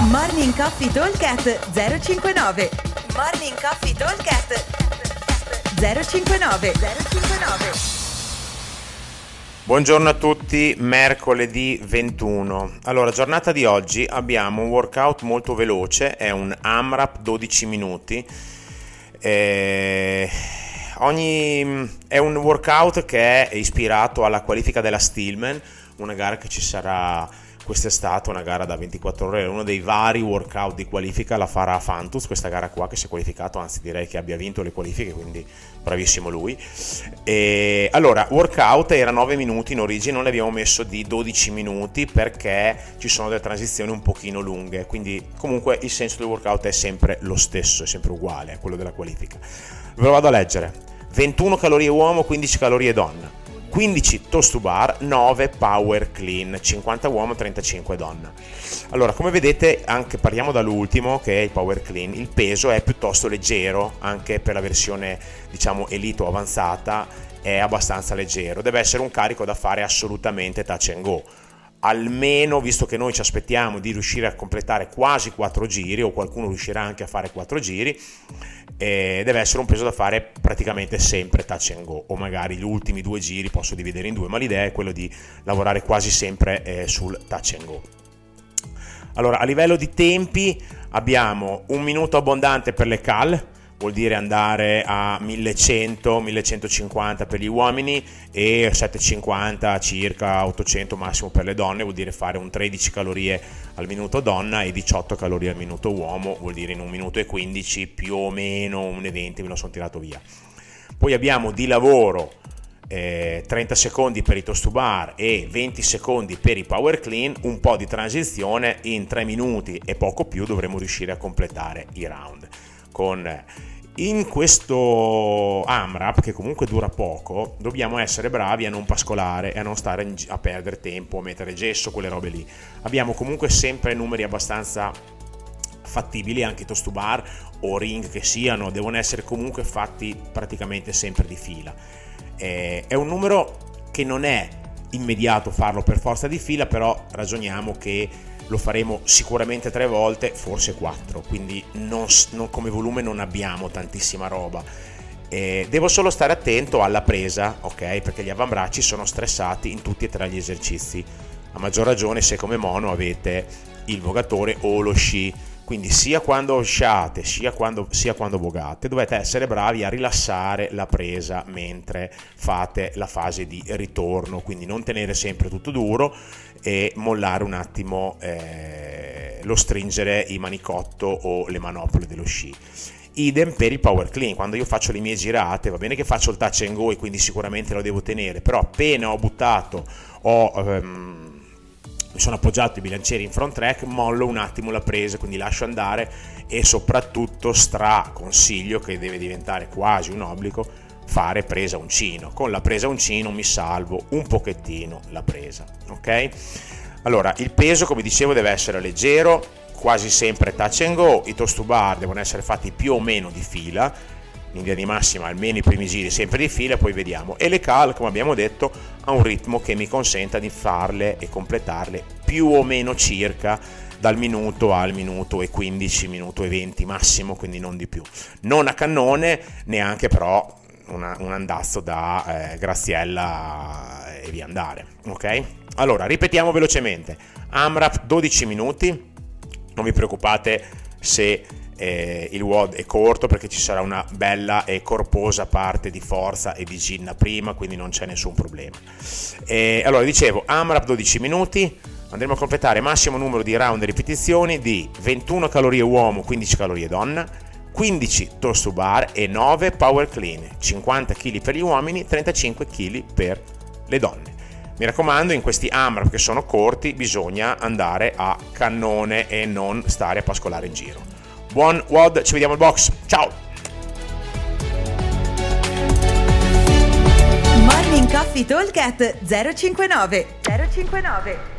Morning Coffee Talkcast 059 Morning Coffee Talkcast 059 059 Buongiorno a tutti, mercoledì 21. Allora, giornata di oggi abbiamo un workout molto veloce, è un AMRAP 12 minuti. Eh, ogni, è un workout che è ispirato alla qualifica della Stillman, una gara che ci sarà quest'estate una gara da 24 ore, uno dei vari workout di qualifica la farà Fantus, questa gara qua che si è qualificato, anzi direi che abbia vinto le qualifiche, quindi bravissimo lui. E, allora, workout era 9 minuti in origine, non ne abbiamo messo di 12 minuti perché ci sono delle transizioni un pochino lunghe, quindi comunque il senso del workout è sempre lo stesso, è sempre uguale a quello della qualifica. Ve lo vado a leggere. 21 calorie uomo, 15 calorie donna 15 toast to bar, 9 power clean, 50 uomo, 35 donna. Allora, come vedete, anche parliamo dall'ultimo che è il power clean, il peso è piuttosto leggero, anche per la versione diciamo elite o avanzata è abbastanza leggero, deve essere un carico da fare assolutamente touch and go almeno visto che noi ci aspettiamo di riuscire a completare quasi 4 giri o qualcuno riuscirà anche a fare 4 giri eh, deve essere un peso da fare praticamente sempre touch and go o magari gli ultimi due giri posso dividere in due ma l'idea è quella di lavorare quasi sempre eh, sul touch and go. Allora a livello di tempi abbiamo un minuto abbondante per le cal vuol dire andare a 1100-1150 per gli uomini e 750 circa 800 massimo per le donne, vuol dire fare un 13 calorie al minuto donna e 18 calorie al minuto uomo, vuol dire in un minuto e 15 più o meno un 20 me lo sono tirato via. Poi abbiamo di lavoro eh, 30 secondi per i toast to bar e 20 secondi per i power clean, un po' di transizione, in 3 minuti e poco più dovremo riuscire a completare i round con in questo AMRAP, che comunque dura poco, dobbiamo essere bravi a non pascolare e a non stare a perdere tempo, a mettere gesso, quelle robe lì. Abbiamo comunque sempre numeri abbastanza fattibili, anche toast to bar o ring che siano, devono essere comunque fatti praticamente sempre di fila. Eh, è un numero che non è immediato farlo per forza di fila, però ragioniamo che lo faremo sicuramente tre volte, forse quattro, quindi non, non, come volume non abbiamo tantissima roba. Eh, devo solo stare attento alla presa, ok? Perché gli avambracci sono stressati in tutti e tre gli esercizi. A maggior ragione se come mono avete il vogatore o lo sci quindi sia quando sciate sia quando, sia quando vogate dovete essere bravi a rilassare la presa mentre fate la fase di ritorno, quindi non tenere sempre tutto duro e mollare un attimo eh, lo stringere i manicotto o le manopole dello sci. Idem per il power clean. Quando io faccio le mie girate va bene che faccio il touch and go e quindi sicuramente lo devo tenere però appena ho buttato ho um, mi sono appoggiato i bilancieri in front track, mollo un attimo la presa, quindi lascio andare e soprattutto stra consiglio che deve diventare quasi un obbligo fare presa uncino. Con la presa uncino mi salvo un pochettino la presa, ok? Allora, il peso come dicevo deve essere leggero, quasi sempre touch and go, i toast to bar devono essere fatti più o meno di fila, in linea di massima almeno i primi giri sempre di fila, poi vediamo. E le cal, come abbiamo detto, a un ritmo che mi consenta di farle e completarle più o meno circa dal minuto al minuto e 15, minuto e 20 massimo, quindi non di più. Non a cannone, neanche però una, un andazzo da eh, Graziella e via andare, ok? Allora, ripetiamo velocemente. AMRAP 12 minuti, non vi preoccupate se eh, il WOD è corto perché ci sarà una bella e corposa parte di forza e di ginna prima, quindi non c'è nessun problema. Eh, allora, dicevo, AMRAP 12 minuti, andremo a completare massimo numero di round e ripetizioni di 21 calorie uomo, 15 calorie donna, 15 toast to bar e 9 power clean, 50 kg per gli uomini, 35 kg per le donne. Mi raccomando, in questi AMRAP che sono corti bisogna andare a cannone e non stare a pascolare in giro. Buon WOD, ci vediamo al box. Ciao! Morning Coffee Talk 059 059